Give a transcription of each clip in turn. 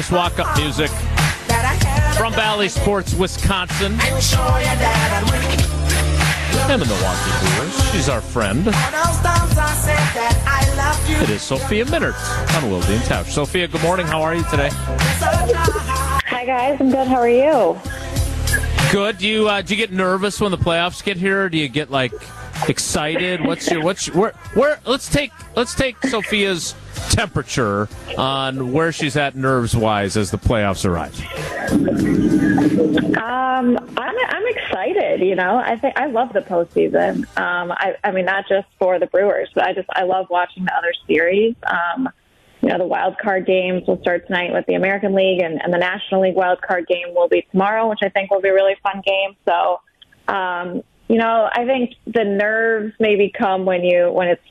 this walk up music. From Bally Sports, Wisconsin. And the Milwaukee Brewers. She's our friend. It is Sophia Minnaert on Wilde and Tausch. Sophia, good morning. How are you today? Hi, guys. I'm good. How are you? Good. Do you uh, do you get nervous when the playoffs get here? Do you get like excited? What's your what's your, where where? Let's take let's take Sophia's temperature on where she's at nerves wise as the playoffs arrive. Um, I'm I'm excited. You know, I think I love the postseason. Um, I I mean, not just for the Brewers, but I just I love watching the other series. Um, you know, the wild card games will start tonight with the American League, and, and the National League wild card game will be tomorrow, which I think will be a really fun game. So, um, you know, I think the nerves maybe come when you when it's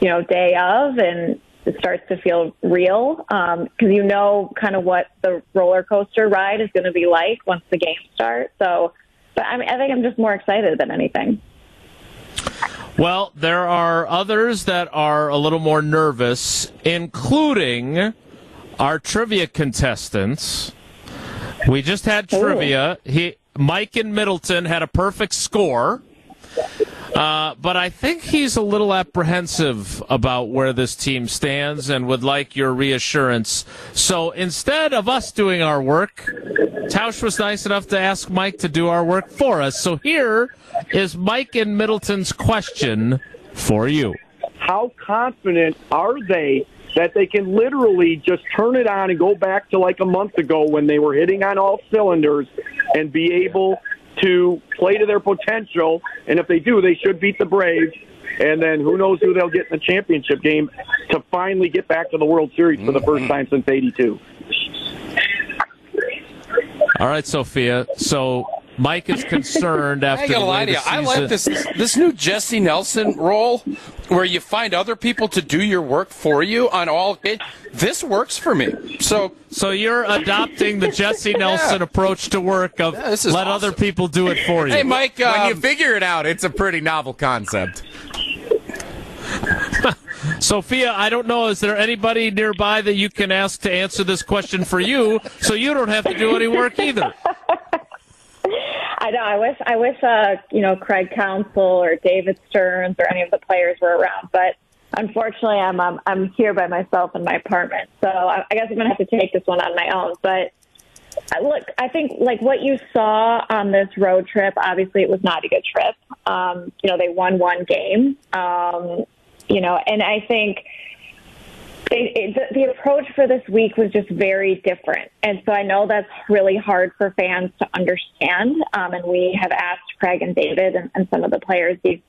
you know day of and it starts to feel real because um, you know kind of what the roller coaster ride is going to be like once the game starts. So, but I mean, I think I'm just more excited than anything. Well, there are others that are a little more nervous, including our trivia contestants. We just had trivia. He Mike and Middleton had a perfect score. Uh, but I think he's a little apprehensive about where this team stands and would like your reassurance. So instead of us doing our work, Tausch was nice enough to ask Mike to do our work for us. So here is Mike in Middleton's question for you. How confident are they that they can literally just turn it on and go back to like a month ago when they were hitting on all cylinders and be able to play to their potential. And if they do, they should beat the Braves. And then who knows who they'll get in the championship game to finally get back to the World Series for the first mm-hmm. time since '82. All right, Sophia. So Mike is concerned after. I gotta lie to you. I like this this new Jesse Nelson role, where you find other people to do your work for you on all. It, this works for me. So, so you're adopting the Jesse Nelson yeah. approach to work of yeah, let awesome. other people do it for you. Hey, Mike, um, when you um, figure it out, it's a pretty novel concept. Sophia, I don't know. Is there anybody nearby that you can ask to answer this question for you, so you don't have to do any work either? I know. I wish. I wish. Uh, you know, Craig Counsell or David Stearns or any of the players were around, but unfortunately, I'm I'm, I'm here by myself in my apartment. So I, I guess I'm gonna have to take this one on my own. But uh, look, I think like what you saw on this road trip. Obviously, it was not a good trip. Um, you know, they won one game. Um, you know, and I think it, it, the, approach for this week was just very different. And so I know that's really hard for fans to understand. Um, and we have asked Craig and David and, and, some of the players these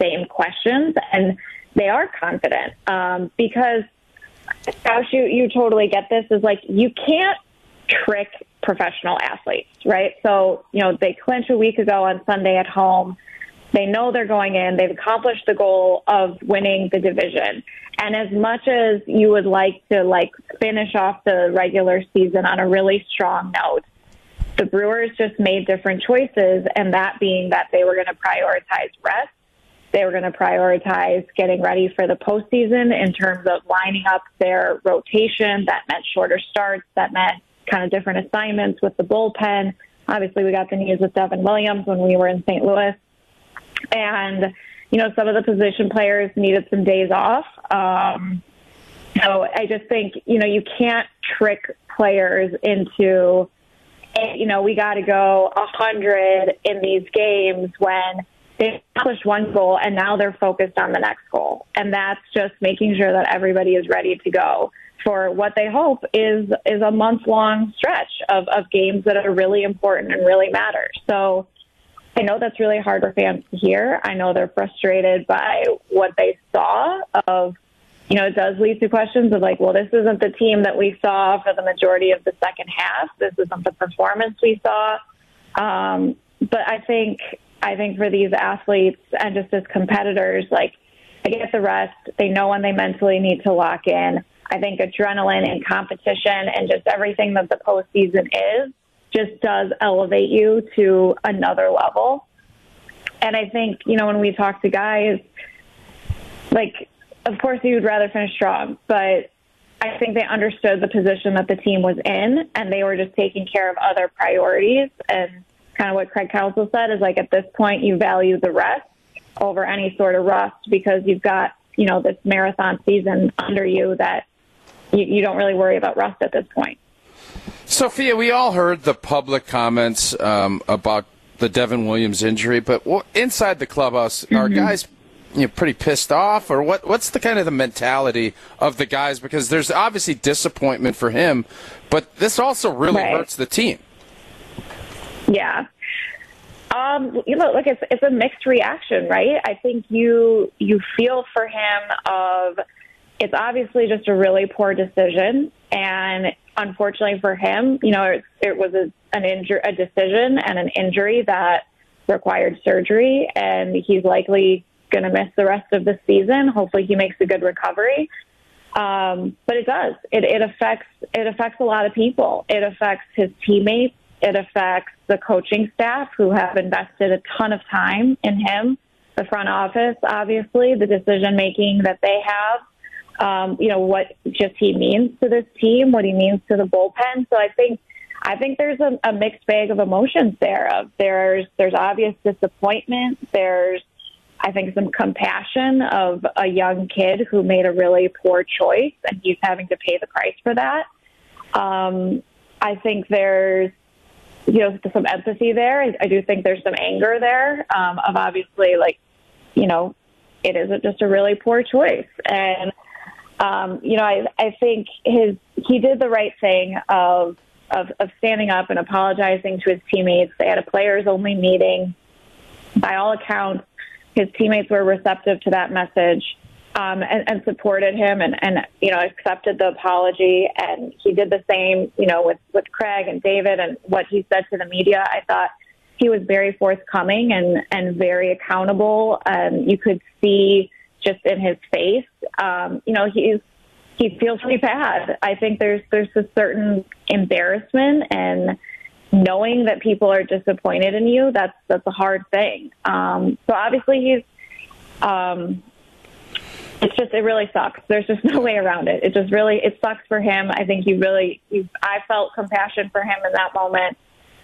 same questions, and they are confident um, because, Josh, you, you totally get this, is like you can't trick professional athletes, right? So, you know, they clinch a week ago on Sunday at home. They know they're going in. They've accomplished the goal of winning the division. And as much as you would like to like finish off the regular season on a really strong note, the Brewers just made different choices, and that being that they were going to prioritize rest. They were going to prioritize getting ready for the postseason in terms of lining up their rotation. That meant shorter starts. That meant kind of different assignments with the bullpen. Obviously, we got the news with Devin Williams when we were in St. Louis. And, you know, some of the position players needed some days off. Um, so I just think, you know, you can't trick players into, you know, we got to go a 100 in these games when they accomplished one goal and now they're focused on the next goal. And that's just making sure that everybody is ready to go for what they hope is is a month long stretch of, of games that are really important and really matter. So I know that's really hard for fans to hear. I know they're frustrated by what they saw of, you know, it does lead to questions of like, well, this isn't the team that we saw for the majority of the second half. This isn't the performance we saw. Um, but I think, I think for these athletes and just as competitors, like, I get the rest. They know when they mentally need to lock in. I think adrenaline and competition and just everything that the postseason is just does elevate you to another level. And I think, you know, when we talk to guys, like, of course, you would rather finish strong, but I think they understood the position that the team was in, and they were just taking care of other priorities. And kind of what Craig Counsell said is like at this point, you value the rest over any sort of rust because you've got you know this marathon season under you that you, you don't really worry about rust at this point. Sophia, we all heard the public comments um, about the Devin Williams injury, but inside the clubhouse, mm-hmm. are guys you know, pretty pissed off, or what? What's the kind of the mentality of the guys? Because there's obviously disappointment for him, but this also really right. hurts the team. Yeah. Um, you know, look, it's it's a mixed reaction, right? I think you you feel for him of it's obviously just a really poor decision, and unfortunately for him, you know, it, it was a, an injury, a decision and an injury that required surgery, and he's likely going to miss the rest of the season. Hopefully, he makes a good recovery. Um, but it does. It, it affects it affects a lot of people. It affects his teammates. It affects the coaching staff who have invested a ton of time in him. The front office, obviously, the decision making that they have um, you know, what just he means to this team, what he means to the bullpen. So I think I think there's a, a mixed bag of emotions there. Of there's there's obvious disappointment. There's I think some compassion of a young kid who made a really poor choice and he's having to pay the price for that. Um, I think there's you know some empathy there. I, I do think there's some anger there um, of obviously like you know it is just a really poor choice and um, you know, I, I think his he did the right thing of, of of standing up and apologizing to his teammates. They had a players only meeting. By all accounts, his teammates were receptive to that message um, and, and supported him and, and you know accepted the apology. And he did the same, you know, with with Craig and David and what he said to the media. I thought he was very forthcoming and and very accountable. And you could see just in his face. Um, you know, he's he feels pretty bad. I think there's there's a certain embarrassment and knowing that people are disappointed in you. That's that's a hard thing. Um, so obviously he's. Um, it's just it really sucks. There's just no way around it. It just really it sucks for him. I think you really you, I felt compassion for him in that moment.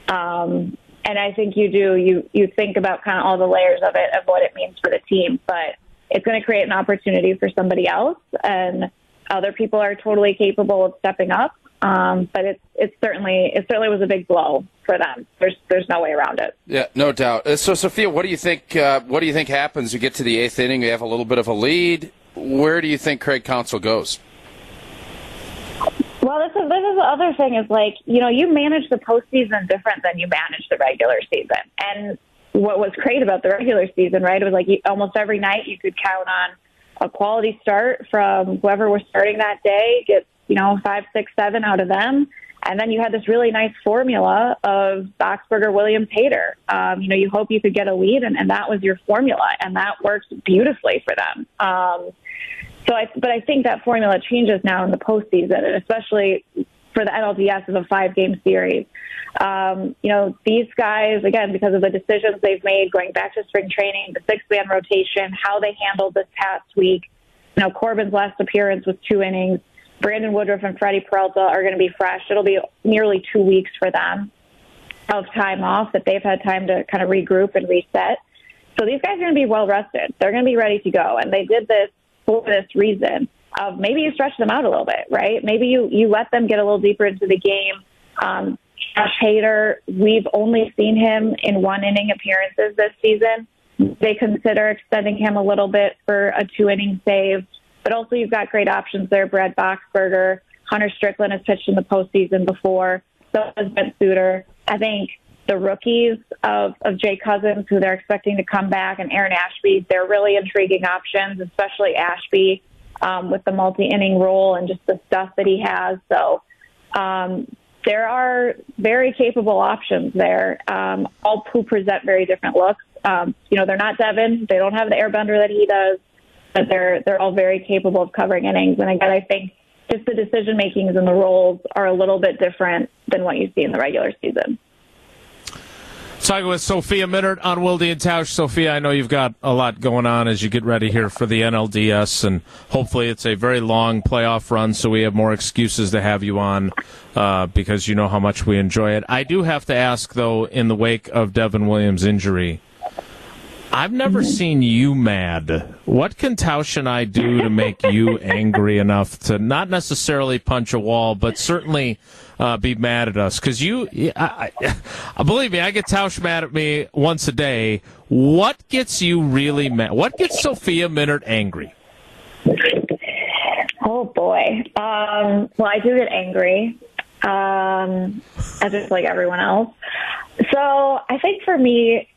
Um, and I think you do. You you think about kind of all the layers of it of what it means for the team, but it's going to create an opportunity for somebody else, and other people are totally capable of stepping up. Um, but it's it's certainly it certainly was a big blow for them. There's there's no way around it. Yeah, no doubt. Uh, so, Sophia, what do you think? Uh, what do you think happens? You get to the eighth inning, you have a little bit of a lead. Where do you think Craig Counsell goes? Well, this is this is the other thing is like you know you manage the postseason different than you manage the regular season, and what was great about the regular season, right? It was like you, almost every night you could count on a quality start from whoever was starting that day, get, you know, five, six, seven out of them. And then you had this really nice formula of Boxberger, Williams, Hader. Um, you know, you hope you could get a lead, and, and that was your formula, and that worked beautifully for them. Um, so, I, but I think that formula changes now in the postseason, and especially for the NLDS is a five game series. Um, you know, these guys, again, because of the decisions they've made going back to spring training, the six man rotation, how they handled this past week. You know, Corbin's last appearance was two innings. Brandon Woodruff and Freddie Peralta are going to be fresh. It'll be nearly two weeks for them of time off that they've had time to kind of regroup and reset. So these guys are going to be well rested. They're going to be ready to go. And they did this for this reason of maybe you stretch them out a little bit, right? Maybe you, you let them get a little deeper into the game. Um, Josh Hader, we've only seen him in one inning appearances this season. They consider extending him a little bit for a two inning save, but also you've got great options there. Brad Boxberger, Hunter Strickland has pitched in the postseason before. So has Brent Suter. I think the rookies of, of Jake Cousins, who they're expecting to come back, and Aaron Ashby, they're really intriguing options, especially Ashby um, with the multi inning role and just the stuff that he has. So um, there are very capable options there, um, all who present very different looks. Um, you know, they're not Devin. They don't have the airbender that he does, but they're they're all very capable of covering innings. And again, I think just the decision makings and the roles are a little bit different than what you see in the regular season. Talking with Sophia Minnaert on Wilde and Tausch. Sophia, I know you've got a lot going on as you get ready here for the NLDS, and hopefully it's a very long playoff run, so we have more excuses to have you on uh, because you know how much we enjoy it. I do have to ask, though, in the wake of Devin Williams' injury, I've never seen you mad. What can Tausch and I do to make you angry enough to not necessarily punch a wall, but certainly uh, be mad at us? Because you, I, I, believe me, I get Tausch mad at me once a day. What gets you really mad? What gets Sophia Minnaert angry? Oh boy. Um, well, I do get angry, um, just like everyone else. So I think for me,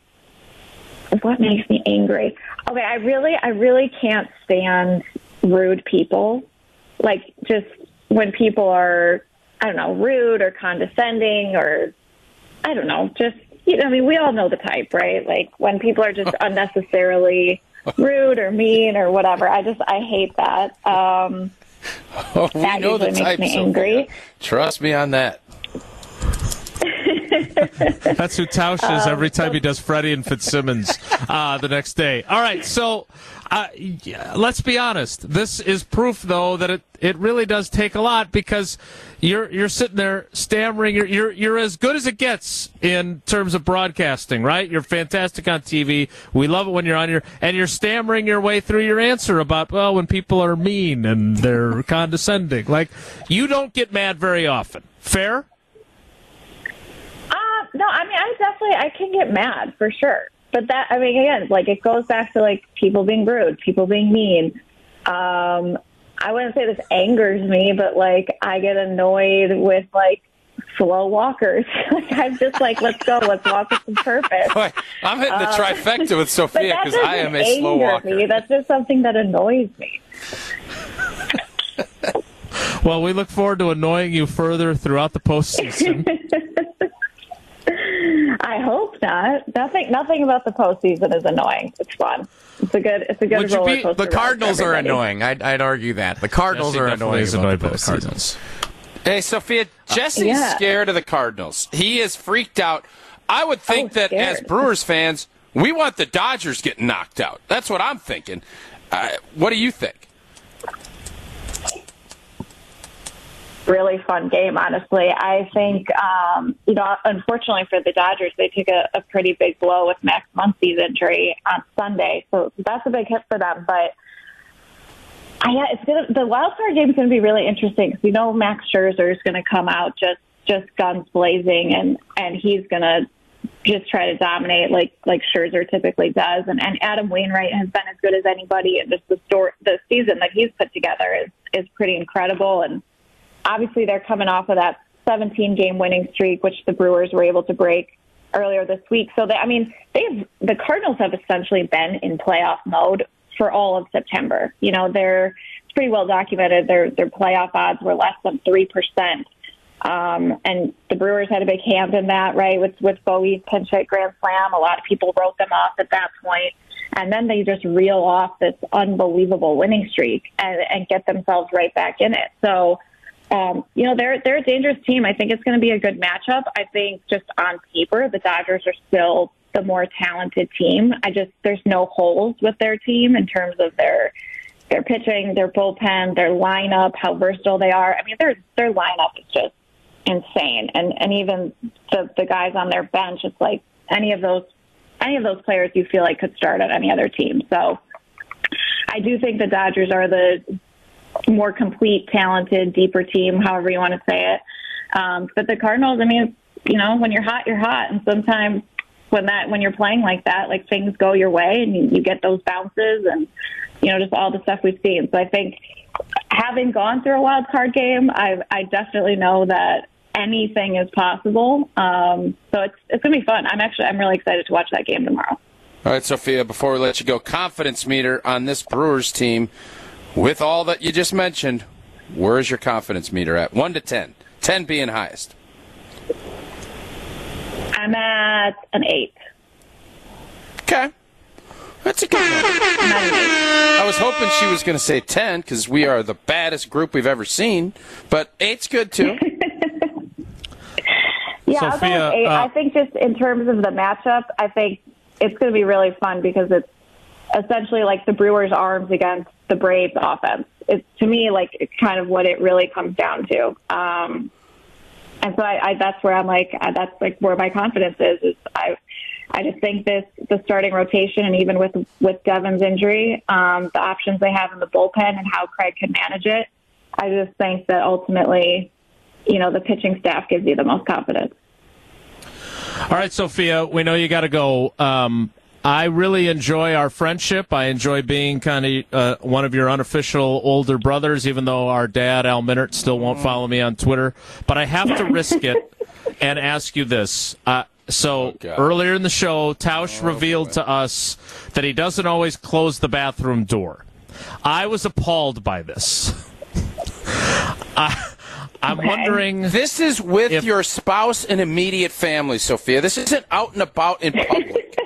what makes me angry? Okay, I really, I really can't stand rude people. Like just when people are, I don't know, rude or condescending or, I don't know, just you know, I mean, we all know the type, right? Like when people are just unnecessarily rude or mean or whatever. I just, I hate that. Um, Oh, we that know the usually type. makes me Sophia. angry. Trust me on that. That's who Tausch is every time he does Freddie and Fitzsimmons uh, the next day. All right, so uh, let's be honest. This is proof, though, that it, it really does take a lot because you're you're sitting there stammering. You're, you're you're as good as it gets in terms of broadcasting, right? You're fantastic on TV. We love it when you're on your and you're stammering your way through your answer about well when people are mean and they're condescending. Like you don't get mad very often. Fair. No, I mean, I definitely, I can get mad for sure. But that, I mean, again, like it goes back to like people being rude, people being mean. Um, I wouldn't say this angers me, but like I get annoyed with like slow walkers. like I'm just like, let's go, let's walk with some purpose. Boy, I'm hitting the trifecta with Sophia because I am a slow walker. me. That's just something that annoys me. Well, we look forward to annoying you further throughout the postseason. I hope not. Nothing, nothing about the postseason is annoying. It's fun. It's a good, it's a good Would you roller be? coaster The ride for Cardinals are annoying. I'd, I'd argue that the Cardinals Jesse are definitely annoying. is about annoyed the by the. Cardinals. Hey, Sophia, Jesse's yeah. scared of the Cardinals. He is freaked out. I would think Oh, that scared. as Brewers fans, we want the Dodgers getting knocked out. That's what I'm thinking. Uh, what do you think? Really fun game, honestly. I think, um, you know, unfortunately for the Dodgers, they took a, a pretty big blow with Max Muncy's injury on Sunday, so that's a big hit for them. But I, yeah, it's gonna the wild card game is going to be really interesting because you know Max Scherzer is going to come out just just guns blazing, and and he's going to just try to dominate like like Scherzer typically does. And, and Adam Wainwright has been as good as anybody, and just the store the season that he's put together is is pretty incredible. And obviously, they're coming off of that 17 game winning streak, which the Brewers were able to break earlier this week. So they, I mean, they've the Cardinals have essentially been in playoff mode for all of September. You know, they're it's pretty well documented. Their their playoff odds were less than three percent. Um, and the Brewers had a big hand in that, right? With with Bowie's pinch hit grand slam, a lot of people wrote them off at that point, and then they just reel off this unbelievable winning streak and, and get themselves right back in it. So, um, you know, they're they're a dangerous team. I think it's going to be a good matchup. I think just on paper, the Dodgers are still the more talented team. I just there's no holes with their team in terms of their their pitching, their bullpen, their lineup, how versatile they are. I mean, their their lineup is just insane, and and even the the guys on their bench, it's like any of those any of those players you feel like could start on any other team. So I do think the Dodgers are the more complete, talented, deeper team, however you want to say it. Um, but the Cardinals, I mean, you know, when you're hot, you're hot, and sometimes when that when you're playing like that, like things go your way and you, you get those bounces and you know just all the stuff we've seen. So I think having gone through a wild card game, I I definitely know that anything is possible. Um, so it's it's gonna be fun. I'm actually I'm really excited to watch that game tomorrow. All right, Sophia, before we let you go, confidence meter on this Brewers team, with all that you just mentioned, where's your confidence meter at? 1 to 10. 10 being highest. I'm at an eight. Okay. That's a good one. I'm at an eight. I was hoping she was going to say 10 because we are the baddest group we've ever seen, but eight's good too. Yeah, Yeah, I'll go with eight. uh, I think just in terms of the matchup, I think it's going to be really fun because it's essentially like the Brewers' arms against the Braves' offense. It's to me like it's kind of what it really comes down to. Um, and so I, I, that's where I'm like, uh, that's like where my confidence is. Is I, I just think this the starting rotation, and even with with Devin's injury, um, the options they have in the bullpen and how Craig can manage it, I just think that ultimately, you know, the pitching staff gives you the most confidence. All right, Sophia, we know you got to go. Um, I really enjoy our friendship. I enjoy being kind of uh, one of your unofficial older brothers, even though our dad, Al Minnaert, still won't follow me on Twitter. But I have to risk it and ask you this. Uh, so God. earlier in the show, Tausch revealed to us that he doesn't always close the bathroom door. I was appalled by this. I, I'm Okay. wondering. This is with If- your spouse and immediate family, Sophia. This isn't out and about in public.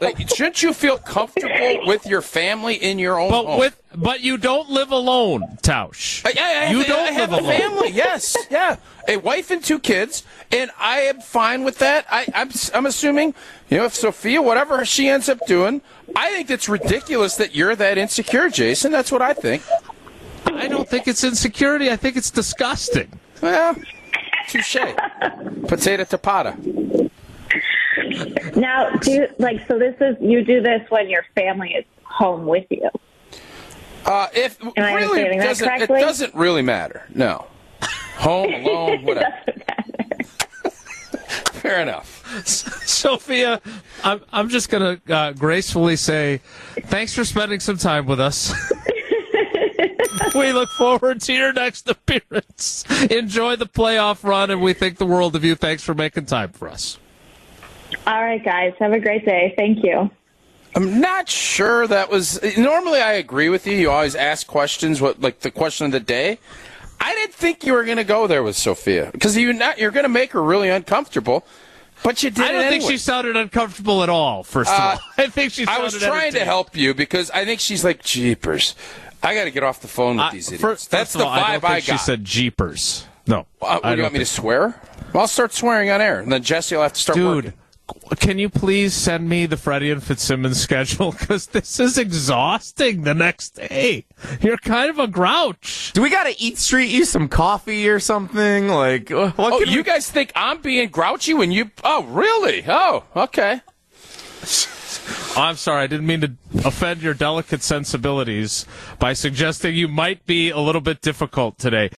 Like, shouldn't you feel comfortable with your family in your own But home? with but you don't live alone, Tausch. Yeah, I have, you I don't have live a alone. family. Yes, yeah, a wife and two kids, and I am fine with that. I, I'm, I'm assuming, you know, if Sophia, whatever she ends up doing, I think it's ridiculous that you're that insecure, Jason. That's what I think. I don't think it's insecurity. I think it's disgusting. Well, touche. Potato tapata. Now, do you, like so. This is you do this when your family is home with you. Uh, if I really understanding that doesn't, it correctly? doesn't really matter. No, home alone, whatever. Fair enough. Sophia, I'm, I'm just going to uh, gracefully say thanks for spending some time with us. we look forward to your next appearance. Enjoy the playoff run, and we think the world of you. Thanks for making time for us. All right, guys. Have a great day. Thank you. I'm not sure that was. Normally, I agree with you. You always ask questions, what like the question of the day. I didn't think you were going to go there with Sophia because you're not you're going to make her really uncomfortable. But you did. I don't it think anyway. she sounded uncomfortable at all. First of Uh, all, I think she. Sounded I was trying to help you because I think she's like jeepers. I got to get off the phone with I- these fir- idiots. That's first the all, I vibe don't think I she said jeepers. No, Uh, what, do you want me to swear? Well, I'll start swearing on air, and then Jesse will have to start Dude, working. Can you please send me the Freddie and Fitzsimmons schedule? Because this is exhausting the next day. You're kind of a grouch. Do we got to eat street you some coffee or something? Like, uh, what Oh, you we- guys think I'm being grouchy when you? Oh, really? Oh, okay. I'm sorry, I didn't mean to offend your delicate sensibilities by suggesting you might be a little bit difficult today.